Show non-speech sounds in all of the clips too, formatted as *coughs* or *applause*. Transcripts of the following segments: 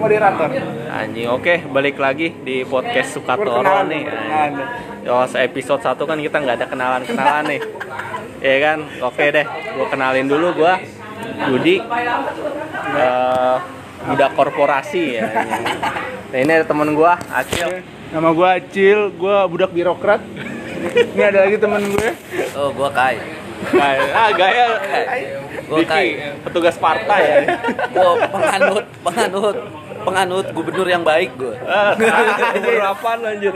moderator. Anjing, oke, balik lagi di podcast Sukatoro nih. Yo, episode 1 kan kita nggak ada kenalan-kenalan nih. *laughs* Iya kan? Oke deh, gua kenalin dulu gua Yudi. eh budak korporasi ya. *laughs* Nah, ini ada temen gua, Acil. Nama gue Acil, gue budak birokrat. Ini ada lagi temen gue. Oh, gua Kai. Gaya, ah gaya. Gua Diki, Kai. petugas partai ya. Gua penganut, penganut, penganut gubernur yang baik gua. Ah, Berapaan lanjut?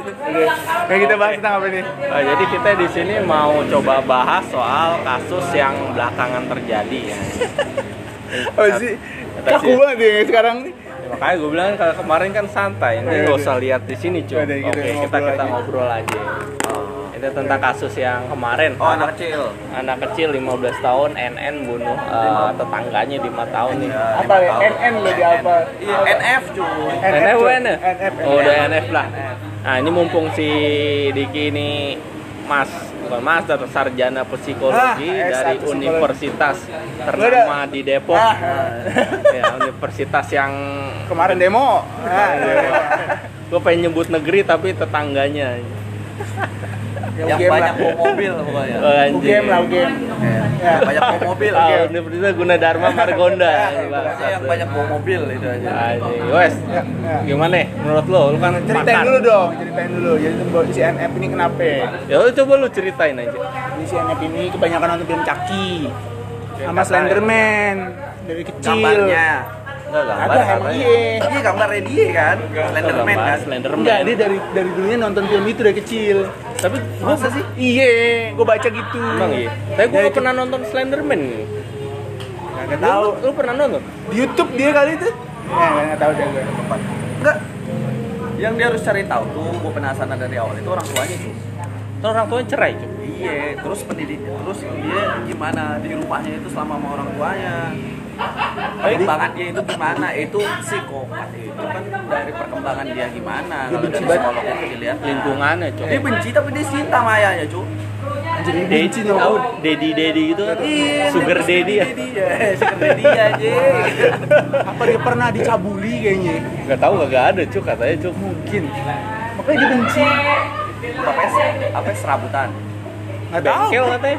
Yang kita bahas tentang apa nih? Nah, jadi kita di sini mau coba bahas soal kasus yang belakangan terjadi ya. *laughs* Oh sih, kaku sih. banget ya sekarang nih. Ya, makanya gue bilang kalau kemarin kan santai, ini Iya, nggak iya. usah lihat di sini cuy. Udah, Oke, kita kita ngobrol aja. ngobrol aja. Itu tentang kasus yang kemarin. Oh, anak kecil. anak kecil 15 tahun NN bunuh eh, tetangganya 5 tahun nih. Apa ya? NN lo di apa? Iya, NF cuy. NF? NF. Oh, udah NF lah. Nah, ini mumpung si Diki ini Mas, bukan Mas, atau sarjana psikologi Ah, S1 dari psikologi. universitas ternama di Depok. Ah. *laughs* ya, universitas yang Kemarin demo. Ah, gue pengen nyebut negeri tapi tetangganya. Yang UGM banyak lah. bawa mobil pokoknya. Oh. UGM lah UGM. Yang banyak bawa mobil. *laughs* Ah, Universitas Gunadarma Margonda. Maksudnya yang banyak bawa mobil itu aja. Anjing. Wes, Ya, ya. gimana nih menurut lo? Lu kan Ceritain pakar. dulu dong, ceritain dulu. Jadi tuh si NF ini kenapa? Ya lu coba lu ceritain aja. Jadi si NF ini kebanyakan nonton film Chucky sama Slenderman dari kecil. Gambarnya. Enggak Ada emang iya. Iya, gambarnya dia kan. Slenderman kan. Slenderman. Enggak, dia dari dari dulunya nonton film itu dari kecil. Tapi gua Masa sih? Iya, gue baca gitu. Emang iya. Tapi gua pernah nonton Slenderman. Gak Lu, tahu. lu pernah nonton? Di YouTube dia kali itu. Ya, nggak tahu deh gue. Enggak. Yang dia harus cari tahu tuh, gua penasaran dari awal itu orang tuanya tuh. Terus orang tuanya cerai, cuy. Iya, terus pendidik, terus dia gimana di rumahnya itu selama sama orang tuanya. Perkembangannya itu gimana? Itu psikopat itu kan dari perkembangan dia gimana? Dia Kalau benci dari banget. psikolog itu dilihat Lingkungannya, cuy. Dia benci tapi dia cinta sama ayahnya, cu. Jadi Daddy tahu daddy daddy gitu kan. Sugar terus daddy ya. Daddy ya, sugar daddy aja. apa dia pernah dicabuli kayaknya? Gak tahu gak ada, cuy katanya, cuy. Mungkin. Makanya dia benci. Apa apa serabutan? Nggak. Bengkel katanya.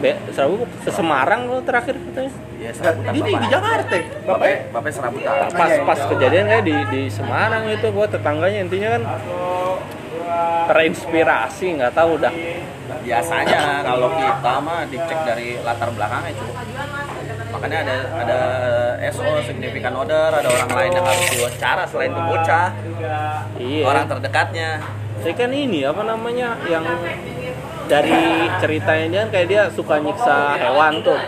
Be, serabu ke Semarang lo terakhir katanya. Iya, serabutan. Ini di. Jakarta. Bapak, bapak serabutan. Pas pas kejadian kayak di di Semarang itu gua tetangganya intinya kan terinspirasi nggak tahu dah biasanya kalau kita mah dicek dari latar belakangnya cuy makanya ada ada SO signifikan order ada orang lain yang harus diwawancara selain tuh bocah iya orang terdekatnya saya kan ini apa namanya yang dari ceritanya dia kan kayak dia suka nyiksa hewan tuh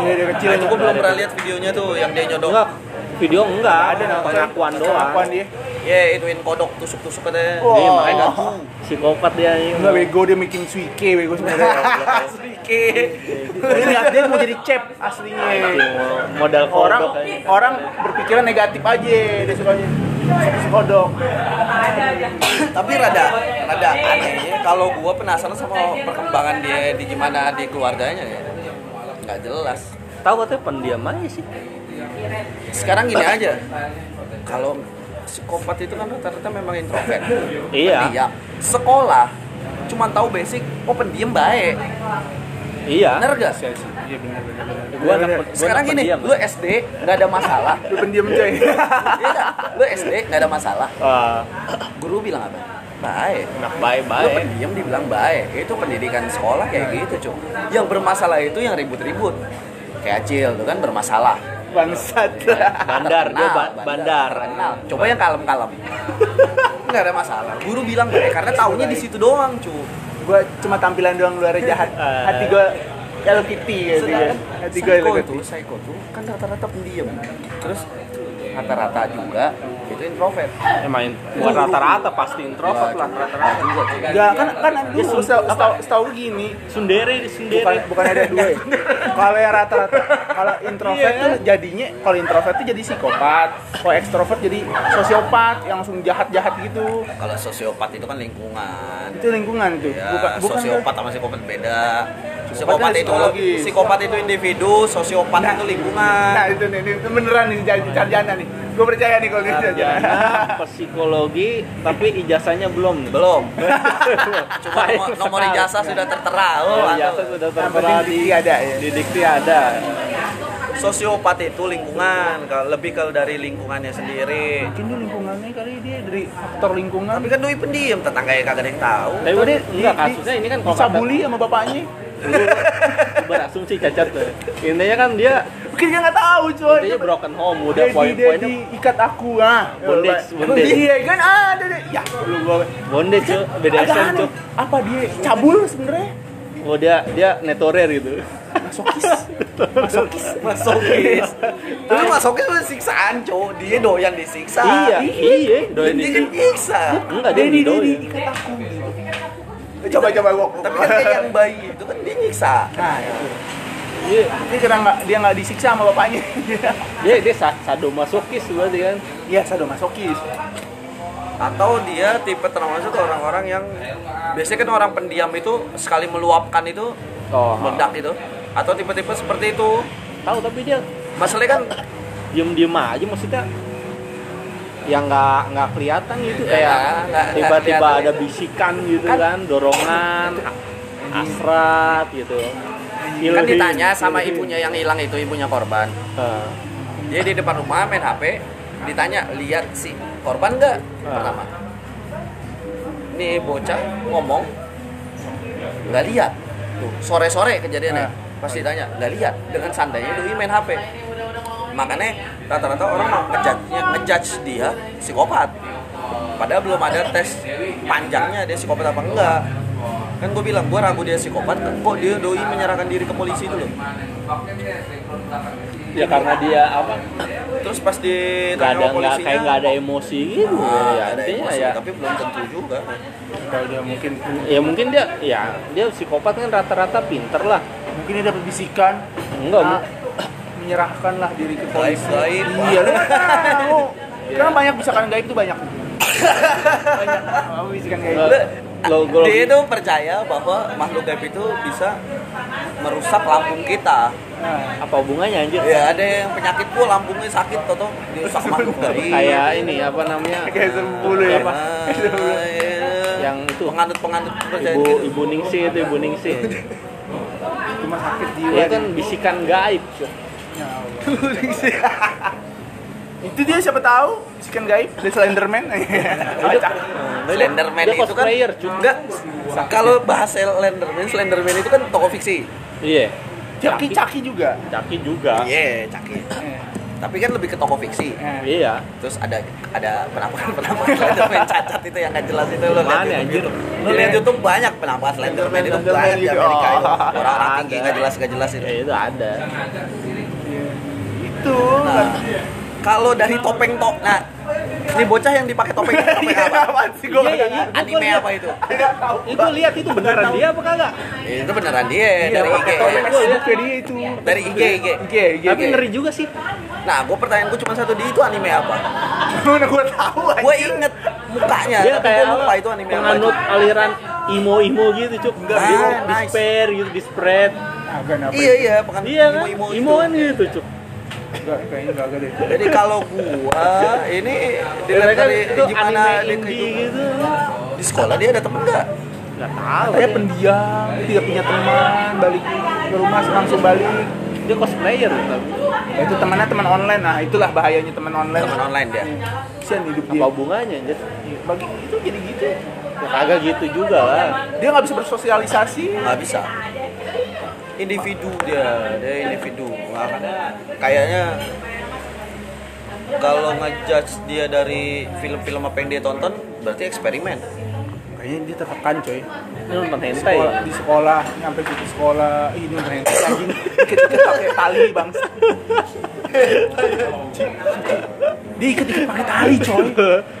Iya, dari kecil. Nah, itu gue belum pernah lihat videonya tuh yang dia nyodok enggak video enggak Ada pengakuan doang Pengakuan dia. ya ituin kodok tusuk-tusuk katanya Wah. Iya, makanya gantu. psikopat dia ini Enggak bego dia making suike bego sebenarnya. *laughs* Suike. Dia lihat dia mau jadi chef aslinya. modal Orang kodok kayaknya. orang berpikiran negatif aja dia sukanya. Kodok. tapi rada rada aneh ya. Kalau gue penasaran sama perkembangan dia di gimana di keluarganya ya. Nggak jelas. Tahu katanya pendiam aja sih. Sekarang gini aja. Kalau psikopat itu kan rata-rata memang introvert. Iya. pendiam. Sekolah cuma tahu basic oh pendiam baik iya. Bener gak? Iya benar benar benar. gua sekarang gini pendiam. lu SD nggak ada masalah. *laughs* Lu pendiam coy. Iya lu SD nggak ada masalah. Wah, guru bilang apa? Baik. Anak baik lu baik pendiam dibilang baik. Itu pendidikan sekolah kayak gitu cuy yang bermasalah itu yang ribut-ribut. Kayak Acil tuh kan bermasalah. Bangsat. bandar gua Terkenal, ba- bandar terkenal. coba yang kalem-kalem. *laughs* Nggak ada masalah. Guru bilang baik karena taunya di situ doang cu Gua cuma tampilan doang luarnya jahat. Hati gua Hello Kitty gitu ya. sedangkan Hati Hello psycho Kitty. itu psycho tuh kan rata-rata pendiam terus rata-rata juga introvert. Emang bukan rata-rata pasti introvert lah rata-rata. Juga Enggak, kan kan dulu. Setahu setahu setahu gini. Sundere di bukan sundere. Bukan ada dua ya. *laughs* kalau yang rata-rata kalau introvert Iya. tuh jadinya kalau introvert tuh jadi psikopat. Kalau ekstrovert jadi sosiopat yang langsung jahat-jahat gitu. Kalau sosiopat itu kan lingkungan. Itu lingkungan tuh. Ya bukan bukan sosiopat sama psikopat beda. Psikopat kan itu psikopat itu individu sosiopat itu lingkungan. Nah itu nih ini, beneran nih jadi nih gue percaya nih kalau dia sarjana psikologi tapi ijazahnya belum nih. Belum. *laughs* Cuma nomor, nomor ijazah sudah tertera. Oh, ijazah sudah Yang tertera di dikti ada ya. di dikti ada. Sosiopat itu lingkungan, kalau lebih ke dari lingkungannya sendiri. Mungkin dia lingkungannya kali dia dari faktor lingkungan. Tapi kan doi pendiam, tetangganya kagak ada yang tahu. Tapi ini dia- enggak kasusnya ini kan kalau Sabuli sama bapaknya. *laughs* berasumsi cacat tuh. Intinya kan dia Mungkin dia nggak tahu coy. intinya broken home udah poin-poinnya ikat aku ah. Bondage, bondage. Iya kan ada deh. Ya, lu gua. bondage cuy, Agak BDSM aneh. cuy. Apa dia cabul sebenarnya? Oh dia dia netorer gitu. Masokis. Masokis. *laughs* Masokis. Itu masokis itu siksaan, cowok. Dia doyan disiksa. iya, iya, doyan Dia di kan. Enggak dia doyan. ikat aku gitu. Coba coba gua. Tapi kan kayak yang bayi itu kan dia nyiksa. Nah, Dia Dia kira nggak dia nggak disiksa sama bapaknya. dia *laughs* dia sa- sadomasokis berarti kan. Iya, sadomasokis. Atau dia tipe termasuk orang-orang yang biasanya kan orang pendiam itu sekali meluapkan itu Oh, meledak itu. Atau tipe-tipe seperti itu. tahu tapi dia Masalahnya kan diem-diem aja maksudnya yang nggak nggak kelihatan gitu Ya, kayak tiba-tiba ada bisikan gitu Kan- kan, dorongan asrat gitu kan ditanya sama ibunya yang hilang itu ibunya korban. Ah, Dia di depan rumah main HP, ditanya lihat si korban nggak Ah. pertama. Nih bocah ngomong nggak lihat. Tuh sore-sore kejadiannya. Ah. Pas ditanya nggak lihat dengan sandainya doi main HP. Makanya rata-rata orang ngejudge, ngejudge dia psikopat. Padahal belum ada tes panjangnya dia psikopat apa enggak. Kan gue bilang gue ragu dia psikopat, kok dia doi menyerahkan diri ke polisi dulu. ya karena dia apa Terus pas di nggak ada nggak kayak nggak ada emosi gitu Ah, ya ada intinya emosi, ya tapi belum tentu juga. Kalau dia mungkin ya mungkin dia ya dia psikopat kan rata-rata pinter lah mungkin dia dapat bisikan enggak ah, mu- menyerahkanlah diri ke polisi. Gaib-gaib, Iya, lu kan tahu. *laughs* Karena banyak bisikan gaib itu banyak. *laughs* banyak apa bisikan gaib. Enggak. Lo- lo- Dia itu percaya bahwa makhluk gaib itu bisa merusak lambung kita. Nah, apa hubungannya anjir Ya ada yang penyakit gua lambungnya sakit toto dirusak makhluk gaib. kayak ini apa namanya *laughs* kayak sepuluh ya. apa Ah, yang itu penganut-penganut percaya ibu gitu. ibu ningsi itu ibu ningsi Cuma sakit jiwa. Dia kan bisikan gaib. cuy. *laughs* Itu dia siapa tahu bisikan gaib dari Slenderman. Slenderman Dia *laughs* itu kan cosplayer, cuy. enggak kalau bahas Slenderman, Slenderman itu kan tokoh fiksi. Iya. Caki Caki juga. Caki juga. Iya, caki. Eh, Tapi kan lebih ke tokoh fiksi. Iya. Terus ada ada penampakan penampakan Slenderman cacat itu yang nggak jelas itu lo lihat anjir? itu. Lo lihat YouTube banyak penampakan Slenderman itu banyak di. Amerika itu. Oh. Orang-orang tinggi nggak jelas nggak jelas itu. Ya itu ada. Itu Nah, kalau dari topeng tok, nah ini bocah yang dipakai topeng topeng Iya, apa? sih gua Iya, nggak iya. Anime apa itu? Nggak tahu. Itu lihat itu beneran dia apa kagak? Itu beneran dia Iya, dari IG. dia itu. Dari IG IG. IG, IG. Tapi ngeri juga sih. Nah, gue pertanyaan gue cuma satu di itu anime apa? Mana gua tahu Gue inget mukanya, Dia tapi kayak gue lupa apa? itu anime apa. Penganut aliran imo-imo gitu, cuk. Enggak, Dia ah, nice. disper gitu, dispread. Agak apa? Iya iya, penganut Iya kan? imo-imo Imo itu. kan gitu, cuk. Jadi kalau gua ini dilihat dari itu gimana dia kehidupan. gitu. Di sekolah dia ada temen nggak? Enggak tahu. Saya pendiam, tidak punya teman, balik ke rumah langsung balik. Dia cosplayer tapi. Ya, itu temannya teman online, nah itulah bahayanya teman online. Teman online dia. Kasian hidup dia. Apa hubungannya anjir? Bagi itu jadi gitu. Ya kagak gitu juga lah. Dia nggak bisa bersosialisasi. Nggak bisa. Individu dia, dia individu. Nggak- Kayaknya kalau ngejudge dia dari film-film apa yang dia tonton, berarti eksperimen. Kayaknya dia tertekan coy. Ini nonton Di hentai. sekolah, di sekolah, nyampe situ sekolah, ih ini nonton hentai anjing. Ikat-ikat pakai tali bang. Dia ikat-ikat pakai tali coy.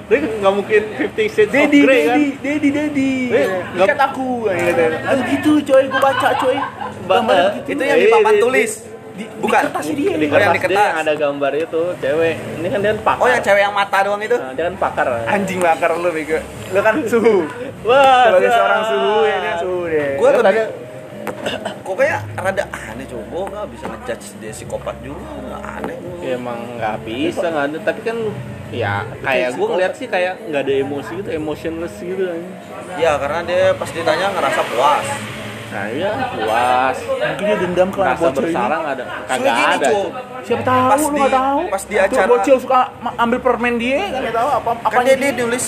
Dia nggak mungkin 50 Shades of Dedi, Grey kan? Dedi, Dedi, Dedi. Eh, Ikat aku. Ah, gitu coy, gua baca coy. Gambarnya Ba- begitu. Itu yang di Eh, papan di- tulis. Di, Bukan. Di kertasnya dia. Di Oh, yang kertas di dia kertas. yang ada gambar itu cewek. Ini kan dia kan pakar. Oh yang cewek yang mata doang itu? Nah, dia kan pakar. Anjing bakar lu bego. Lu kan suhu. *laughs* Wah, Sebagai wah. seorang suhu ya dia suhu deh. Dia lebih tadi kok kayak rada aneh coba gue nggak bisa ngejudge dia psikopat juga nggak aneh ya emang nggak bisa nggak ada tapi kan ya kayak gue ngeliat sih kayak nggak ada emosi gitu emotionless gitu ya karena dia pas ditanya ngerasa puas nah iya puas. Mungkin dia dendam ke anak bocil ini. bersalah nggak ada? Kagak gini, ada. Siapa tahu Pas lu di- nggak tahu. pas di Tuh, acara- bocil suka ambil permen dia kan nggak tahu apa apa kan dia, dia. nulis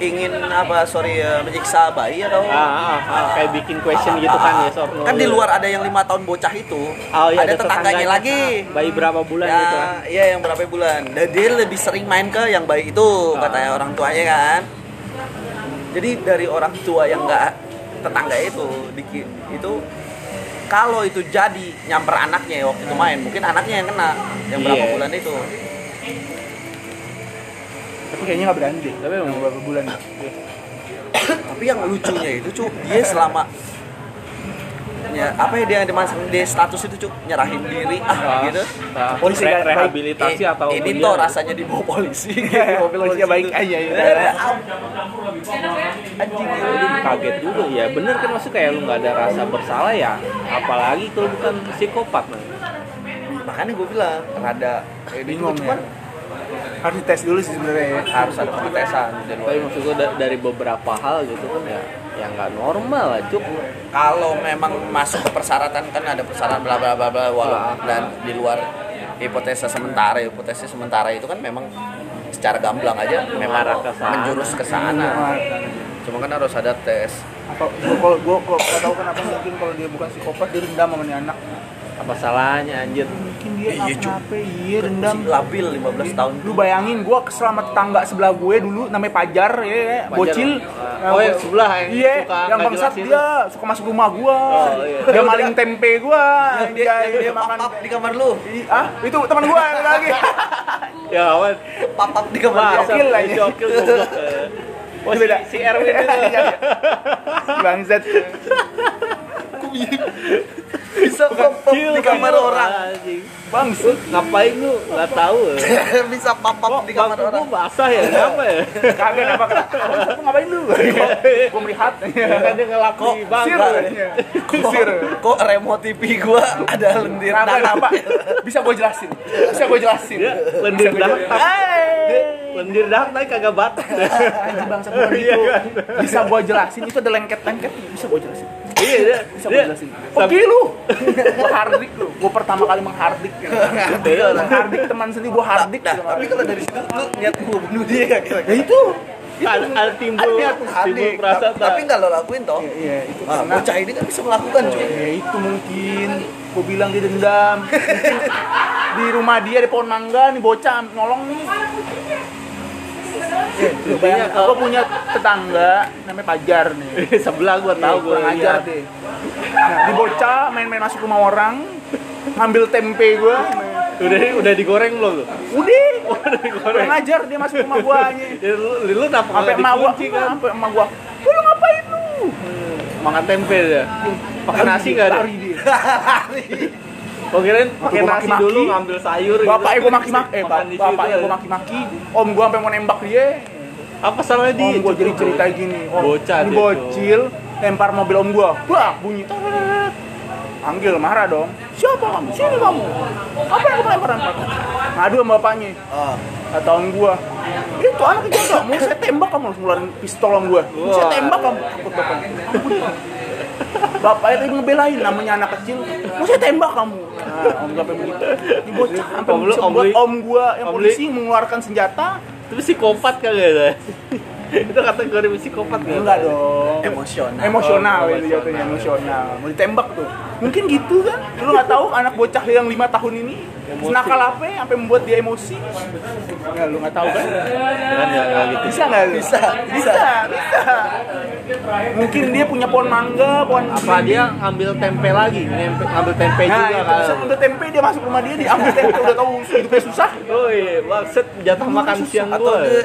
ingin apa sorry eh, menyiksa bayi atau ah, ah, ah, kayak bikin question gitu kan ya sor kan di luar ada yang lima tahun bocah itu. Oh, iya, ada, tetangganya, lagi. Ah, bayi berapa bulan ya gitu kan? iya yang berapa bulan. Dan dia lebih sering main ke yang bayi itu Ah. katanya orang tuanya kan. Jadi dari orang tua yang enggak tetangga itu diki- itu kalau itu jadi nyamper anaknya waktu itu main mungkin anaknya yang kena yang berapa Iya. bulan itu Tapi kayaknya nggak berani deh. Tapi emang- beberapa bulan. tapi yang lucunya itu cuk dia selama ya apa ya dia yang dimasang di status itu cuk? Nyerahin diri ah Ah, gitu. ah, Polisi re- baik- rehabilitasi Eh, atau ini dia- toh rasanya dibawa polisi. *laughs* Di mobil Polisinya polisi baik. aja ya. Eh, anjing ya, kaget juga. Ya bener kan? Maksudnya kayak lu nggak ada rasa bersalah ya? Apalagi kalau bukan psikopat man. makanya gue bilang rada kayak Bingung cuman ya. Harus dites dulu sih sebenarnya ya. harus ada pengetesan di tapi maksud da- dari beberapa hal gitu kan ya yang nggak normal lah cuk kalau memang masuk ke persyaratan kan ada persyaratan bla bla bla bla walau Ah. dan di luar hipotesa sementara hipotesa sementara itu kan memang secara gamblang aja memang Mengarah ke sana. menjurus ke sana cuma kan harus ada tes kalau gua kalau nggak tahu kenapa mungkin kalau dia bukan psikopat dia dendam sama anak. apa salahnya anjir Iya, Cuk. apa iya dendam. labil 15 tahun Lu bayangin gua selama tetangga sebelah gue dulu namanya Pajar ya, bocil. Oh, yang sebelah yang Iya, suka yang nggak bangsat jelas itu. dia suka masuk rumah gua. Oh, iya. Dia maling tempe gua. dia, Dia, papap di kamar lu Ah, itu teman gua yang lagi. *laughs* ya awan papap di kamar Jokil lah, ya. eh. oh si, si Erwin itu *laughs* Iya, iya. Bangsat. *laughs* papap di kamar orang anjing. Bangsat. ngapain lu nggak tahu ya *laughs* bisa papap di kamar orang gua basah ya kenapa ya Kagak apa *laughs* kenapa? Ngapain lu? Gua melihat. kan dia ngelap Kok di bangku Sir. Kusir. kok remote TV gua ada lendir Kenapa? Bisa gua jelasin. Bisa gua jelasin. lendir dah lendir dah tapi kagak batas Anjing bangsa bukan *laughs* Iya itu. kan? Bisa gua jelasin itu ada lengket-lengket bisa gua jelasin. Iya dia Bisa dia jelasin. Oke lu. Gua hardik lu. Gua pertama kali menghardik. Iya, Menghardik teman sendiri gua hardik. Nah, tapi kalau dari situ lu niat gua bunuh dia kira Ya itu. ada, ada timbul Ada timbul perasaan tapi nggak lo lakuin toh Iya, itu ah, karena bocah ini kan bisa melakukan cuy Ya itu mungkin Gue bilang dia dendam *laughs* Di rumah dia di pohon mangga nih bocah nolong nih Lu bayangin, kalau- gue punya tetangga namanya Pajar nih. Sebelah gua tahu Iya, gua kurang ajar deh Nah, di bocah main-main masuk rumah orang ngambil tempe gue udah udah digoreng belum lu? Udah. Udah digoreng. Kurang ajar dia masuk rumah gua nya *laughs* Ya, lu, lu kenapa sampai emak gua kan? sampai emak gua "Gua, lu ngapain lu? Makan tempe dia. Pakai nasi nggak ada? *laughs* lari. dia Kok kirain pakai nasi maki-maki. dulu ngambil sayur gitu. bapaknya gua maki-maki eh bapaknya ya. gua maki-maki. Om gua sampai mau nembak dia. Apa salahnya dia? Om gua jadi cerita gini om. Bocah ini dia bocil lempar mobil om gua. Bah bunyi tet. panggil marah dong. Siapa kamu? Sini kamu? Apa yang kamu lempar lempar ngadu sama bapaknya. Oh. kata om gua itu anak jaga mau saya tembak kamu langsung ngeluarin pistol om gua. Mau saya Wah. tembak kamu. Takut bapaknya Bapaknya tadi ngebelain namanya anak kecil. Mau saya tembak kamu. Nah, om sampai begitu. Ini bocah sampai Om om lu- om gua. Yang om polisi mengeluarkan senjata. Itu psikopat kagak ya itu kategori psikopat nggak enggak dong. Emosional. emosional Oh, itu jatuhnya emosional. mau ditembak tuh. Mungkin gitu kan. Lu nggak tahu anak bocah yang lima tahun ini Emosi. nakal apa ya, sampai membuat dia emosi. Ya lu nggak tahu kan? Kan ya nggak gitu. Bisa nggak lu? Bisa, bisa. Bisa mungkin dia punya pohon mangga pohon apa dia ngambil tempe lagi? Ngempe- ngambil tempe nah juga itu kan? bisa udah tempe dia masuk rumah dia diambil tempe. Udah tahu hidupnya susah? Oh iya maksud jatah makan siang atau gua. dia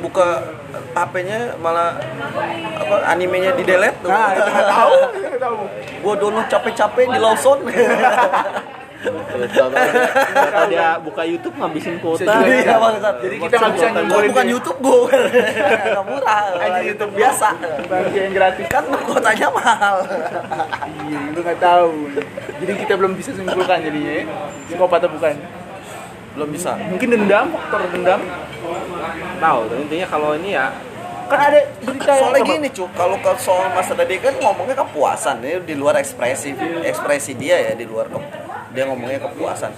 buka HP-nya malah apa animenya di delete tuh. nah nggak tahu nggak tahu. Gua download capek-capek di Lawson. *laughs* Ya, tahu-tahu dia, buka YouTube ngabisin kuota. Iya. Jadi kita nggak bisa Kalau bukan dia. YouTube gue *laughs* nggak murah Anjing, YouTube biasa Bagi yang gratis kan kuotanya mahal Iya, lu nggak tahu. Jadi kita belum bisa simpulkan jadinya ya. Psikopat atau bukan? belum bisa Mungkin dendam, faktor dendam. Tahu, intinya kalau ini ya Kan ada berita yang soalnya apa? gini cu kalau ke soal masa tadi kan ngomongnya kepuasan ini di luar ekspresi ekspresi dia ya di luar ke, dia ngomongnya kepuasan.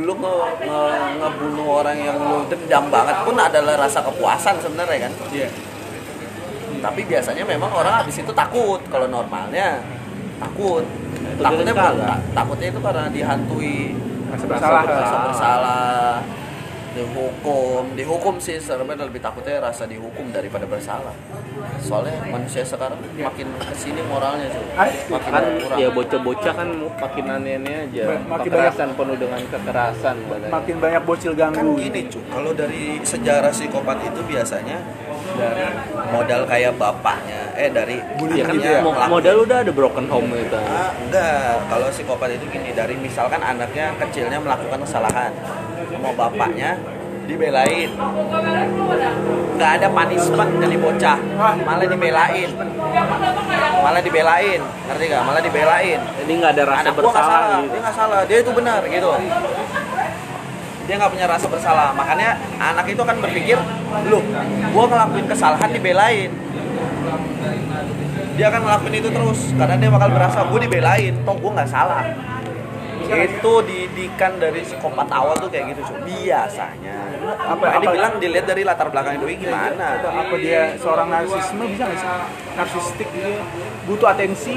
Lu nge, nge- ngebunuh orang yang lu dendam banget pun adalah rasa kepuasan sebenarnya kan? Iya. tapi biasanya memang orang habis itu takut. Kalau normalnya takut. Itu takutnya bukan takutnya itu karena dihantui. Rasa Rasa bersalah. rasa bersalah dihukum. Dihukum sih sebenarnya lebih takutnya rasa dihukum daripada bersalah. Soalnya manusia sekarang makin ke sini moralnya cuy Ah, makin kan ya bocah-bocah kan makin aneh-aneh aja. Makin kekerasan penuh dengan kekerasan katanya. Makin banyak bocil kan ganggu. gini cuy kalau dari sejarah psikopat itu biasanya dari modal kayak bapaknya eh dari ya? kan ngelakuin- modal udah ada broken home gitu Ah, enggak. Kalau psikopat itu gini, dari misalkan anaknya kecilnya melakukan kesalahan sama bapaknya dibelain. Enggak ada punishment dari bocah, malah dibelain. Malah dibelain, ngerti gak? Malah dibelain. jadi nggak ada rasa Anak nggak bersalah salah, gitu dia nggak salah, dia itu benar gitu. Dia nggak punya rasa bersalah, makanya anak itu kan berpikir, lu, gua ngelakuin kesalahan dibelain dia akan ngelakuin itu terus karena dia bakal berasa gue dibelain toh gue nggak salah itu didikan dari psikopat awal tuh kayak gitu cuy biasanya Apa- apa ini apa- bilang dilihat dari latar belakang doi gimana apa dia seorang narsisme bisa nggak sih? Narsistik gitu. Butuh atensi.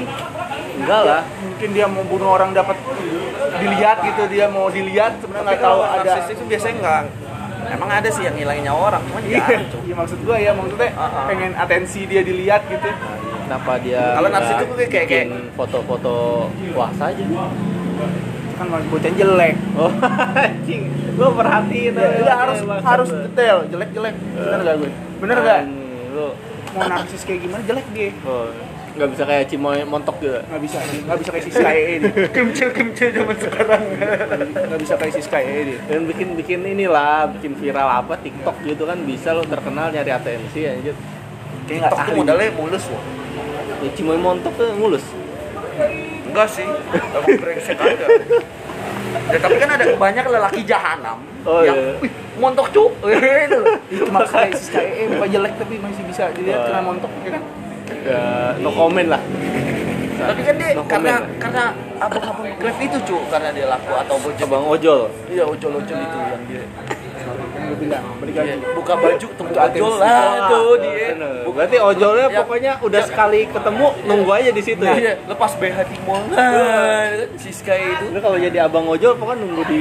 enggak lah Mungkin dia mau bunuh orang dapat dilihat gitu, dia mau dilihat sebenarnya nggak tahu kalau ada. narsis itu biasanya nggak emang ada sih yang ngilangin nyawa orang cuman Iya, iya maksud gua ya maksudnya Ah, ah. pengen atensi dia dilihat gitu. kenapa dia Kalau narsis itu kayak- kayak- bikin foto-foto puasa aja Kan bocah jelek. oh *laughs* anjing gua perhatiin Ya, ya, harus harus detail, jelek-jelek. Bener gak gue? Bener gak? Lu Mau narsis kayak gimana jelek dia. oh, nggak bisa kayak cimoy montok gitu Nggak bisa, nggak bisa kayak si Sky ini. *laughs* Kemcil kemcil zaman sekarang. Nggak bisa kayak si Sky dia. dan bikin bikin inilah bikin viral apa TikTok gitu kan bisa lo terkenal nyari atensi anjir Kayak nggak modalnya mulus loh ya cimoy montok tuh mulus enggak sih emang brengsek aja ya tapi kan ada banyak lelaki jahanam Oh, yang iya. wih montok cuk *laughs* itu loh. Itu maksudnya si Sky eh bukan jelek tapi masih bisa dilihat Oh. kena montok ya kan? ya no comment lah tapi kan dia No karena comment. karena abang-abang grab itu cu karena dia laku atau bocah bang ojol. Iya ojol-ojol itu yang dia. Gue bilang, Iya, buka baju temu ojol lah Ah, tuh dia. berarti ojolnya Ya. pokoknya udah sekali ketemu nunggu aja di situ. Iya, ya lepas BH di mall. *laughs* Nah, si Sky itu. Lu kalau jadi abang ojol pokoknya nunggu di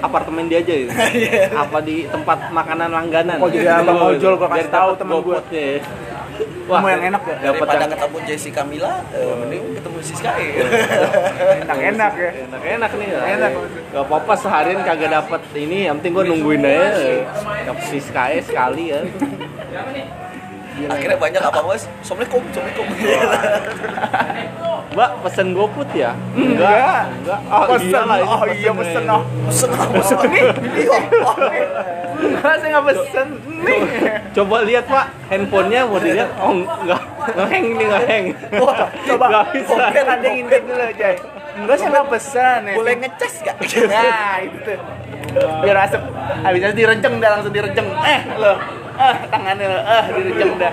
apartemen dia aja gitu. *laughs* Iya. apa di tempat makanan langganan. Oh, jadi abang Nunggu ojol, gitu. gua kasih tahu temen gua. Ya. Mau yang enak ya? dapat daripada yang ketemu Jessica Mila eh, mending ketemu si Sky Enak-enak ya. enak-enak nih Enak. gak apa-apa seharian kagak dapet ini yang penting gue nungguin aja dapet si Sky sekali ya *laughs* akhirnya banyak apa mas assalamualaikum assalamualaikum *laughs* mbak pesen GoFood ya Enggak. enggak oh, Pesen. iyalah, ini Oh iya pesen oh. pesen apa pesen nih iya oh, Enggak, saya nggak pesen. Nih. coba lihat pak handphonenya mau dilihat oh enggak ngeheng nih ngeheng coba. Nggak bisa. Biar ada yang intip dulu, Jay. Enggak, saya nggak pesan. ya. boleh ngecas gak Nah, itu tuh. Biar asap. Habisnya direnceng dah langsung direnceng. Eh, lo. Ah, tangannya lo. Ah, direnceng dah.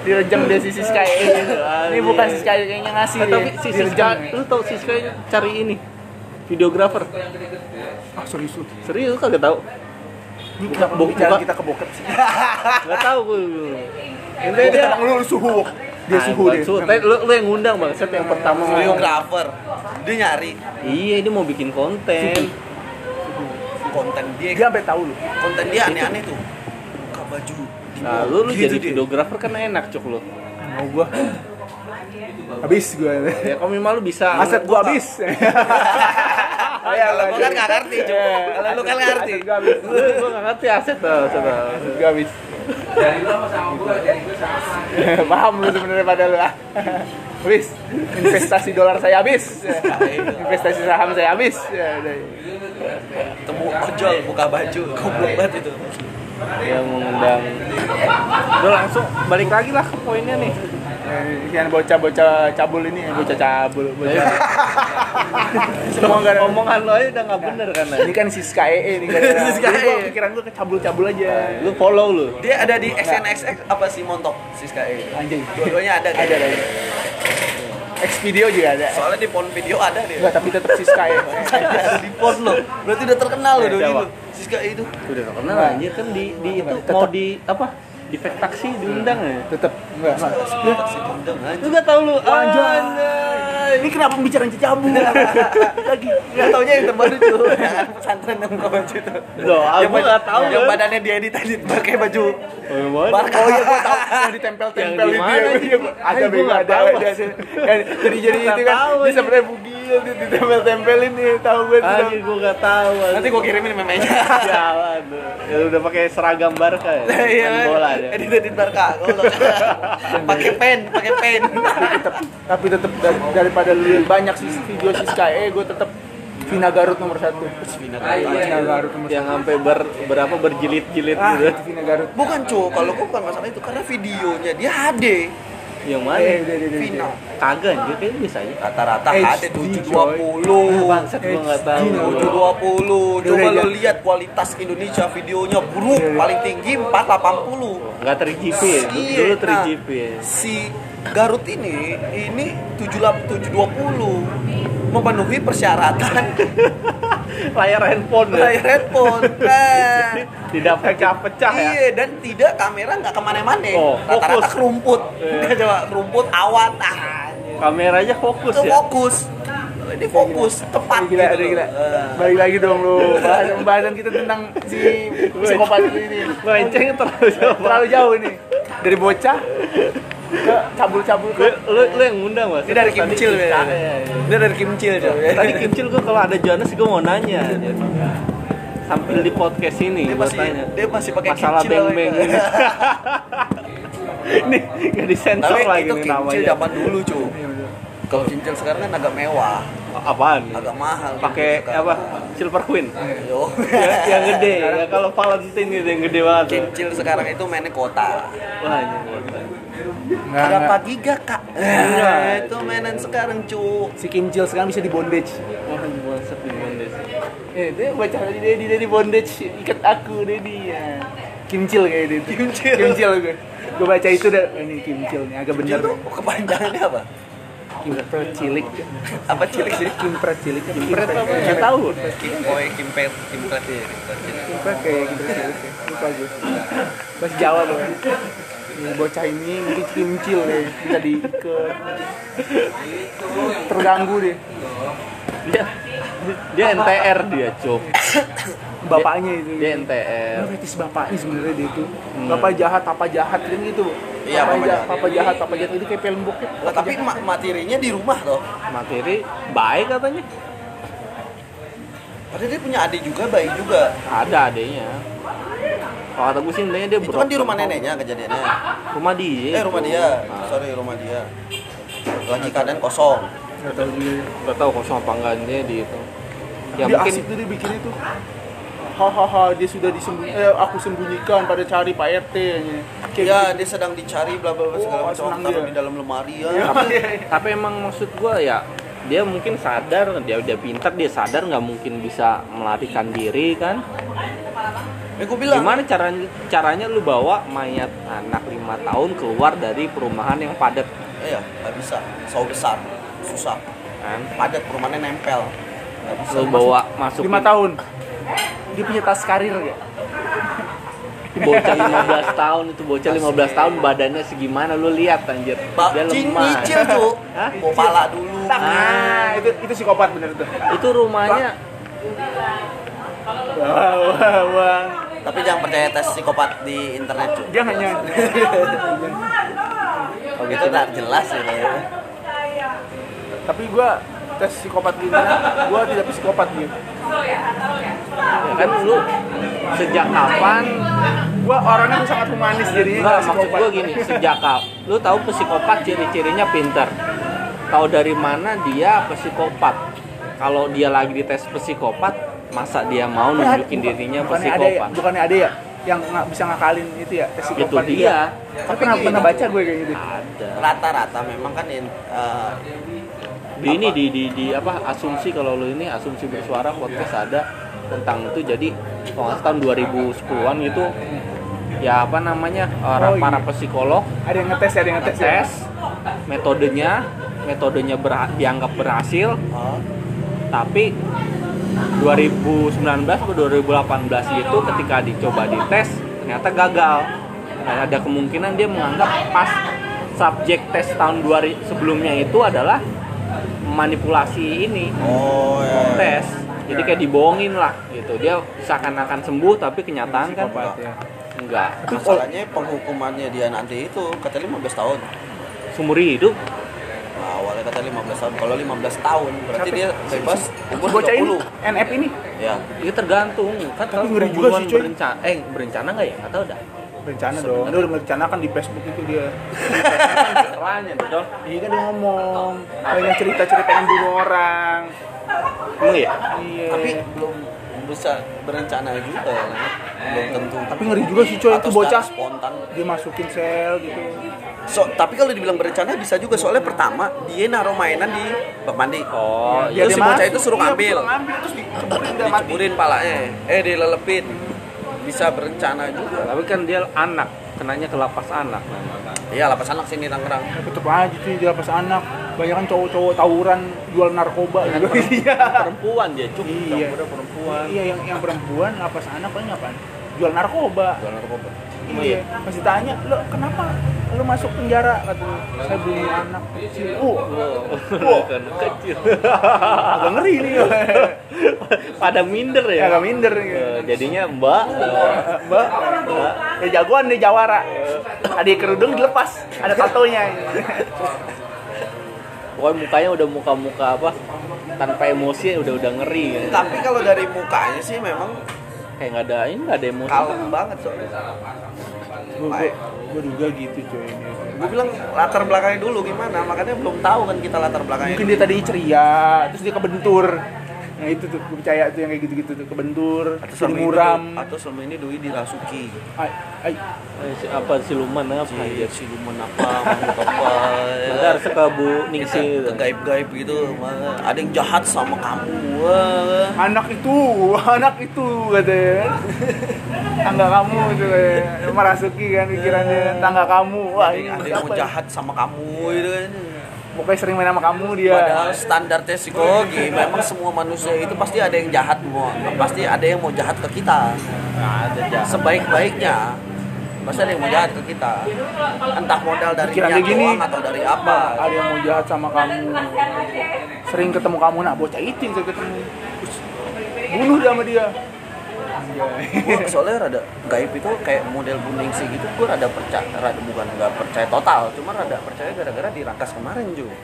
Direnceng dia si Siska ini. Ini bukan Siska kayaknya ngasih Eh, dia. tapi si Siska lu tau Siska cari ini videografer Ah, serius lu. serius kagak tahu Ini kita buka. kita *laughs* ke bokep sih. nggak tahu gue Ini dia lu suhu. Dia Nah, suhu dia. suhu. Tapi lu, lu yang ngundang bang, set yang pertama videografer dia nyari Iya, ini mau bikin konten. konten dia Dia sampai tahu lu. konten dia aneh-aneh tuh baju di Nah, lu, lu Gitu jadi dia. videografer kan enak cuk lu. Mau gua. Habis gua. Ya kalau memang lu bisa *laughs* Aset gua habis. *laughs* Oh, iya, kalau gua kan nggak ngerti. Kalau lu kan ngerti. Aset gua habis. Lu gua nggak ngerti aset tuh, aset tuh. Aset gua habis. Paham lu sebenarnya pada lu ah. habis investasi dolar saya habis investasi saham saya habis ya, udah. temu ojol buka baju goblok banget itu Dia mengundang. Udah langsung balik lagi lah ke poinnya nih. Eh, yang bocah-bocah cabul ini bocah cabul bocah. Semua gara Omongan lo aja udah nggak bener kan? ini kan si SKE ini Siska EE. gua pikiran gue ke cabul-cabul aja. Lu follow lu. dia ada di XNXX apa sih montok? Siska E anjing. Dua-duanya ada kan? ada ada. X video juga ada. Soalnya di pon video ada dia. Enggak tapi tetap si SKE ada *laughs* di pon lo. Berarti udah terkenal lo lo Siska itu. Udah terkenal Nah. anjir kan di di itu Tetep. mau di apa? Di taksi diundang ya. tetap. Enggak Lu gak tau lu? Anjay. anjay. ini kenapa bicara cabul *laughs* lagi. Nggak taunya yang terbaru cuy Yang pesantren yang buka baju itu. Loh, aku Yang baju- nggak tahu, Yang badannya dia edit edit pakai baju Oh, Oh iya gua tahu. Yang ditempel-tempel Yang di itu. ya. Iya, gua- Ada gua bego ada Jadi jadi itu kan dia sebenarnya bugil dia ditempel-tempelin nih tahu gue tuh. Anjir gua gak tahu. Nanti gue kirimin memenya *laughs* Jalan tuh. Ya udah pakai seragam Barca ya. Iya Main bola dia. Edit edit Barca. *laughs* Pakai pen Pakai pen *laughs* tapi tetap dar- daripada lihat banyak sih video si Sky gue tetap Vina Garut nomor satu. Vina Garut nomor Yang sampai ber, berapa berjilid-jilid Ah, gitu. itu Vina Garut. Bukan cu Kalau gue bukan masalah itu Karena videonya dia HD Yang mana? Eh, udah, udah, udah, Vina udah. Kagak anjir kayaknya bisa aja. Rata-rata HD, HD 720 Bangsat gua enggak tahu. HD. 720 Coba lo lihat kualitas Indonesia videonya buruk Iya, paling tinggi 480 Enggak 3GP ya. Dulu nah, 3GP ya. Si Garut ini ini 78 720 memenuhi persyaratan *laughs* Layar handphone ya. layar headphone. Nah, *laughs* Tidak pecah-pecah ya. Iya dan tidak kamera nggak ke mana-mana. Oh, Rata-rata fokus. kerumput. Iya. Nggak *laughs* coba kerumput awan. Ah, Kameranya fokus itu ya. fokus. Ini fokus tepat Gila, gitu. gila. Eh. Balik lagi dong lu. Bahasan pembahasan kita tentang si psikopat ini. Melenceng terlalu jauh. Terlalu jauh nih. Dari bocah ke cabul-cabul Lu, ke lu, lu yang ngundang mas. Ini dari Kimcil ya. Ini dari Kimcil. Tadi Kimcil gue kalau ada Jonas gue mau nanya. Sambil di podcast ini dia masih tanya. dia masih pakai Masalah beng-beng lagi. ini. *laughs* Ini gak disensor Tapi lagi itu nih namanya. zaman dulu cuy. Kalau Kimcil sekarang kan agak mewah, Apaan? agak mahal. Pakai Kimcil sekarang. apa? Silver Queen. Yo. yang, yang gede *laughs* ya kalau Valentine gitu yang gede banget. Kimcil sekarang itu mainnya kota. Wah, ini. Nggak, Berapa nggak. giga kak? Eh, itu mainan sekarang cu. Si Kimcil sekarang bisa di bondage. Wah, ini buset di bondage. Eh, dia baca tadi Dedi Dedi bondage ikat aku Dedi ya. Kimcil kayak itu. Kimcil. Kimcil gue. Gue baca itu dah ini Kimcil nih agak bener. Tuh kepanjangannya apa? Kimpret cilik. Apa cilik sih? Kimpret cilik. Kimpret apa? Nggak tahu. Oh, ya, kimpet, kimpret ya. kimpret. Kimpret kayak kimpret cilik. Lupa gue. Bahasa Jawa loh. Ini bocah ini mungkin kimcil deh, bisa diikat. Terganggu deh. Dia dia NTR dia, Cuk. *coughs* Bapaknya itu. Dia NTR. Kritis bapaknya sebenarnya dia itu. Bapak jahat, apa jahat kan gitu. Iya, papa, papa jahat, papa jahat, papa jahat itu kayak film bokep. Lah, tapi ma- materinya di rumah toh. Materi baik katanya. Padahal dia punya adik juga, baik juga. Ada adanya. Kalau kata gue sih dia Itu kan di rumah neneknya kejadiannya. Rumah dia. Eh, rumah dia. Nah, Sorry, rumah dia. Lagi keadaan kosong. Gak tahu juga. Gak tahu kosong apa enggak dia di itu. Ya dia mungkin asik tuh dia bikin itu. Hahaha, dia sudah disembunyi, eh, aku sembunyikan pada cari Pak RT nya. Kayak Ya, gitu. dia sedang dicari bla bla bla segala Oh, macam. Taruh dia. di dalam lemari ya. Iya. tapi, tapi emang maksud gue ya dia mungkin sadar dia udah pintar dia sadar nggak mungkin bisa melarikan diri kan Eh, bilang. gimana caranya caranya lu bawa mayat anak lima tahun keluar dari perumahan yang padat Eh, ya, nggak bisa. Saw besar, susah. kan Padat perumahannya nempel. Lu bawa masuk lima tahun. Dia punya tas karir ya. bocah *laughs* 15 tahun itu bocah 15 tahun badannya segimana lu lihat anjir Ba- dia lemah nyicil cu Hah? Bawa pala dulu Nah, itu itu psikopat bener tuh. itu rumahnya Wah, wah, wah. tapi jangan percaya tes psikopat di internet cu Dia hanya *laughs* oh itu gitu tak jelas ya tapi gua tes psikopat gini, gua tidak psikopat gitu. ya kan lu sejak kapan? Gua orangnya tuh sangat humanis jadinya Enggak, nggak maksud gue gini, sejak kapan lu tahu psikopat ciri-cirinya pinter. tahu dari mana dia psikopat. Kalau dia lagi dites psikopat masa dia mau nunjukin dirinya bukannya ada ya, psikopat? bukannya ada ya yang nggak bisa ngakalin itu ya tes itu psikopat dia. tapi pernah pernah baca gue kayak gitu? Ada. Rata-rata memang kan in- eh, di ini di, di, di apa asumsi kalau lo ini asumsi bersuara podcast ada tentang itu. Jadi kalau tahun 2010-an gitu ya apa namanya orang Oh, para iya. psikolog ada yang ngetes ada yang ngetes ya? tes metodenya metodenya berha- dianggap berhasil. Oh, tapi 2019 atau 2018 itu ketika dicoba dites ternyata gagal. Nah, ada kemungkinan dia menganggap pas subjek tes tahun 2000 sebelumnya itu adalah manipulasi ini oh ya. tes. Jadi kayak dibohongin lah gitu. Dia seakan-akan sembuh tapi kenyataan kan Psikopat, ya. enggak. Masalahnya penghukumannya dia nanti itu katanya 15 tahun. Seumur hidup. Nah, awalnya kata 15 tahun. Kalau 15 tahun berarti Siapa? dia bebas umur bocah ini 30 NF ini. Ya itu tergantung. Kan kalau juga pembunuhan berencana eh berencana nggak ya? Nggak tahu dah rencana dong. Dia udah merencanakan di Facebook itu dia. Caranya Don. iya kan dia ngomong. Banyak cerita cerita yang bunuh orang. Emang ya? iya. Tapi belum bisa berencana juga kan? belum tentu. Tapi ngeri juga sih coy itu bocah. spontan. Dia masukin sel gitu. So, tapi kalau dibilang berencana bisa juga. Soalnya pertama dia naruh mainan di bak mandi. Oh, Iya, si bocah itu suruh iya, ngambil. suruh ngambil terus diceburin palanya. Eh dilelepin bisa berencana juga. Tapi kan dia anak, kenanya ke lapas anak. iya lapas anak sini Tangerang. Tetep aja sih dia pas anak. Banyak kan cowok-cowok tawuran jual narkoba gitu iya. Perempuan dia cuk, Iya. udah perempuan. iya yang yang perempuan lapas anak paling apaan? Jual narkoba. Jual narkoba. Iya masih tanya lo kenapa lo masuk penjara kata saya bunuh anak kecil uh Wow, kan kecil. agak ngeri nih Pada minder ya ya. agak minder gitu. Eh, Jadinya Mbak. mbak ya jagoan deh jawara ada kerudung dilepas ada tatonya Pokoknya mukanya udah muka-muka apa? Tanpa emosi udah udah ngeri. ya. tapi kalau dari mukanya sih memang Kayak nggak ada ini nggak ada emosi. kalem banget soalnya gue juga gitu coy ini gue bilang latar belakangnya dulu gimana makanya belum tahu kan kita latar belakangnya mungkin dia tadi ceria terus dia kebentur nah itu tuh gue percaya tuh yang kayak gitu-gitu tuh kebentur atau selama jadi ini muram Doi- atau selama ini doi dirasuki ay, ay, Eh, si- apa siluman apa? Anjir, siluman apa makhluk apa ya. Bentar suka Bu Ningsi gitu. gaib-gaib gitu mah. ada yang jahat sama kamu wah anak itu *laughs* anak itu katanya tangga kamu itu katanya. merasuki kan pikirannya tangga kamu wah ada ini yang- ada yang mau ya? jahat sama kamu gitu kan pokoknya sering main sama kamu dia Padahal standarnya psikologi memang semua manusia itu pasti ada yang jahat mau pasti ada yang mau jahat ke kita. jahat. Sebaik-baiknya pasti ada yang mau jahat ke kita. Entah modal dari Pikirannya niat gini. atau dari apa. ada yang mau jahat sama kamu sering ketemu kamu nak bocah itu yang saya ketemu bunuh dia sama dia Gue soalnya rada gaib itu kayak model buning sih gitu. Gue rada percaya, rada bukan nggak percaya total, cuma rada percaya gara-gara di rangkas kemarin juga.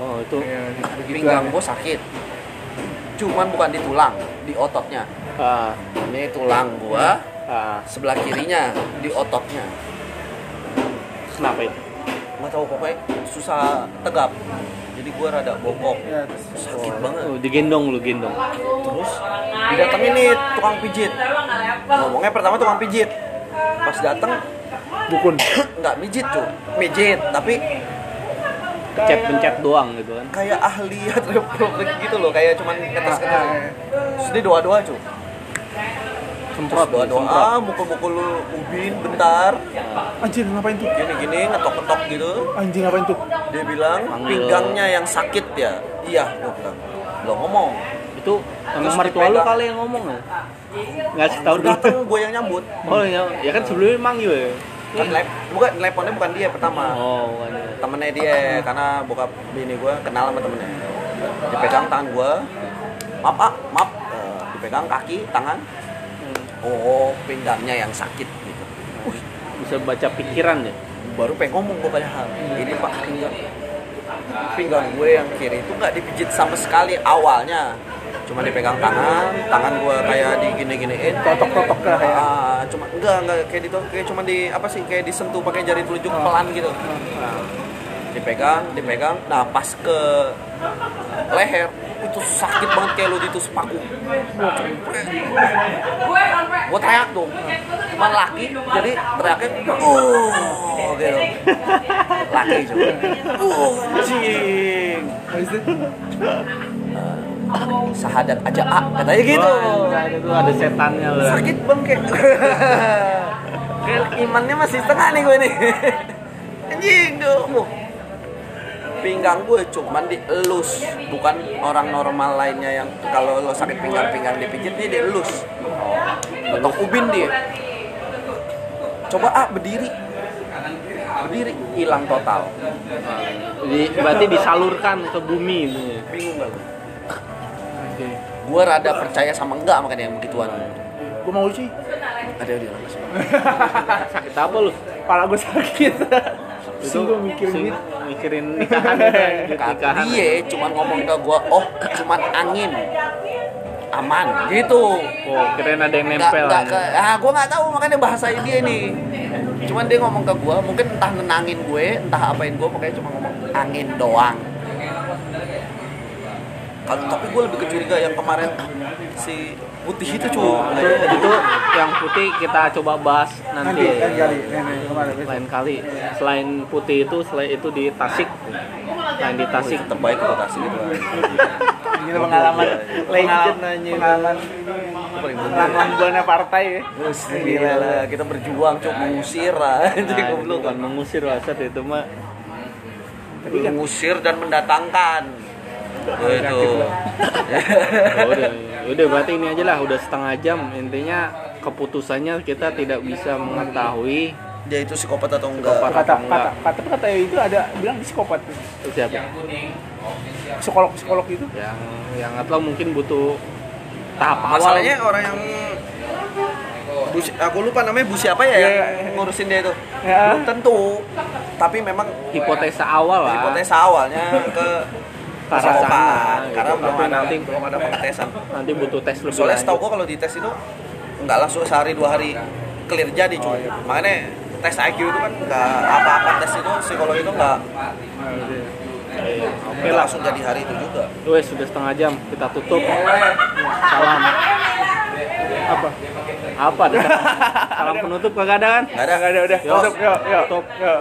Oh itu ya, begitu Pinggang gue sakit. Cuman bukan di tulang, di ototnya. ah, Ini tulang gua, ah, sebelah kirinya di ototnya. kenapa itu? nggak tahu pokoknya susah tegap jadi gua rada bongkok Ya, sakit banget. Oh, digendong lu gendong. terus didatengin nih tukang pijit. Ngomongnya pertama tukang pijit. Pas dateng dukun. *coughs* nggak mijit tuh mijit tapi Pencet-pencet doang gitu kan. kayak ahli *laughs* hidroponik gitu loh kayak cuman ngetes ngetes Ah, ah, terus dia doa doa cuy Semprot doa doa ah mukul mukul ubin bentar. Anjir ngapain tuh? Gini gini ngetok ngetok gitu. Anjing ngapain tuh? Dia bilang pinggangnya yang sakit ya. Iya gua bilang. Lo ngomong. Itu emang Terus mertua lu kali yang ngomong ya? Ngasih tahu dulu. dateng gue yang nyambut. Oh ya, ya kan sebelumnya manggil ya. kan lep, bukan teleponnya bukan dia pertama. Oh, bukan ya. temennya dia karena bokap bini gue kenal sama temennya. Dipegang tangan gue maaf ah maaf. Eh, dipegang kaki tangan oh pinggangnya yang sakit gitu. Bisa baca pikiran ya. baru pengen ngomong gue padahal. Ini pak pinggang pinggang gue yang kiri itu nggak dipijit sama sekali awalnya. Cuma dipegang tangan tangan gue kayak digini giniin totok-totok lah ya ah cuma enggak enggak kayak gitu. Kayak cuma di apa sih kayak disentuh pakai jari telunjuk pelan gitu. Dipegang dipegang. Nah pas ke leher itu sakit banget kayak lo ditusuk paku. Gue teriak dong. Cuman laki jadi teriaknya uh gitu. Laki coba uh anjing. Sahadat aja ah katanya gitu. Wah, itu ada setannya loh. sakit bang kayak imannya masih setengah nih gue nih. *laughs* Anjing Muh. Pinggang gue cuman dielus bukan orang normal lainnya yang kalau lo sakit pinggang pinggang dipijit dia dielus untuk ubin dia coba ah berdiri berdiri hilang total Jadi, berarti disalurkan ke bumi itu. bingung gak lo Oke. gue rada percaya sama enggak makanya yang begituan Gue mau sih. ada di *laughs* Sakit apa lu? Kepala gue sakit. Sih gue mikirin sing- gitu. Mikirin nikahan gitu nikahan. dia cuman ngomong ke gua, oh cuman angin aman gitu Oh, kirain ada yang nempel. nggak aja. ke ah gua nggak tahu makanya bahasa dia nih cuman dia ngomong ke gua mungkin entah nenangin gue entah apain gue makanya cuma ngomong angin doang kalau tapi gue lebih kecuriga yang kemarin si putih itu cuy itu, itu yang putih kita coba bahas nanti, kan kali. Lain kali. Selain putih itu, selain itu di Tasik. Selain di Tasik. tetap baik rotasi gitu *laughs* Ini pengalaman Legend pengalaman anjing. pengalaman pengalaman bulannya partai ya. Gila lah, kita berjuang cok mengusir *laughs* goblok bukan mengusir wasat itu mah mengusir dan mendatangkan itu Oh, *laughs* udah, udah berarti ini aja lah udah setengah jam intinya keputusannya kita tidak bisa mengetahui dia itu psikopat atau enggak Psikopat. Kata Apa enggak? kata kata kata itu ada bilang psikopat tuh. itu siapa Psikolog psikolog itu. yang yang atau mungkin butuh tahap awal masalahnya orang yang Bu, aku lupa namanya Bu siapa ya yang iya. ngurusin dia itu Ya. belum tentu tapi memang hipotesa awal lah hipotesa awalnya ke Ke arah sana, gitu. karena belum ada nanti- belum ada pengetesan nanti butuh tes lebih soalnya setahu gua kalau di tes itu nggak langsung sehari dua hari clear jadi Oh, cuy iya. makanya tes IQ itu kan nggak apa-apa tes itu psikolog itu nggak Iya, oke lah langsung jadi hari itu juga Wes sudah setengah jam kita tutup salam Apa? apa *laughs* salam penutup kagak ada kan nggak ada Enggak ada udah. Yuk. Tutup, yuk, yuk. Tutup. Yuk.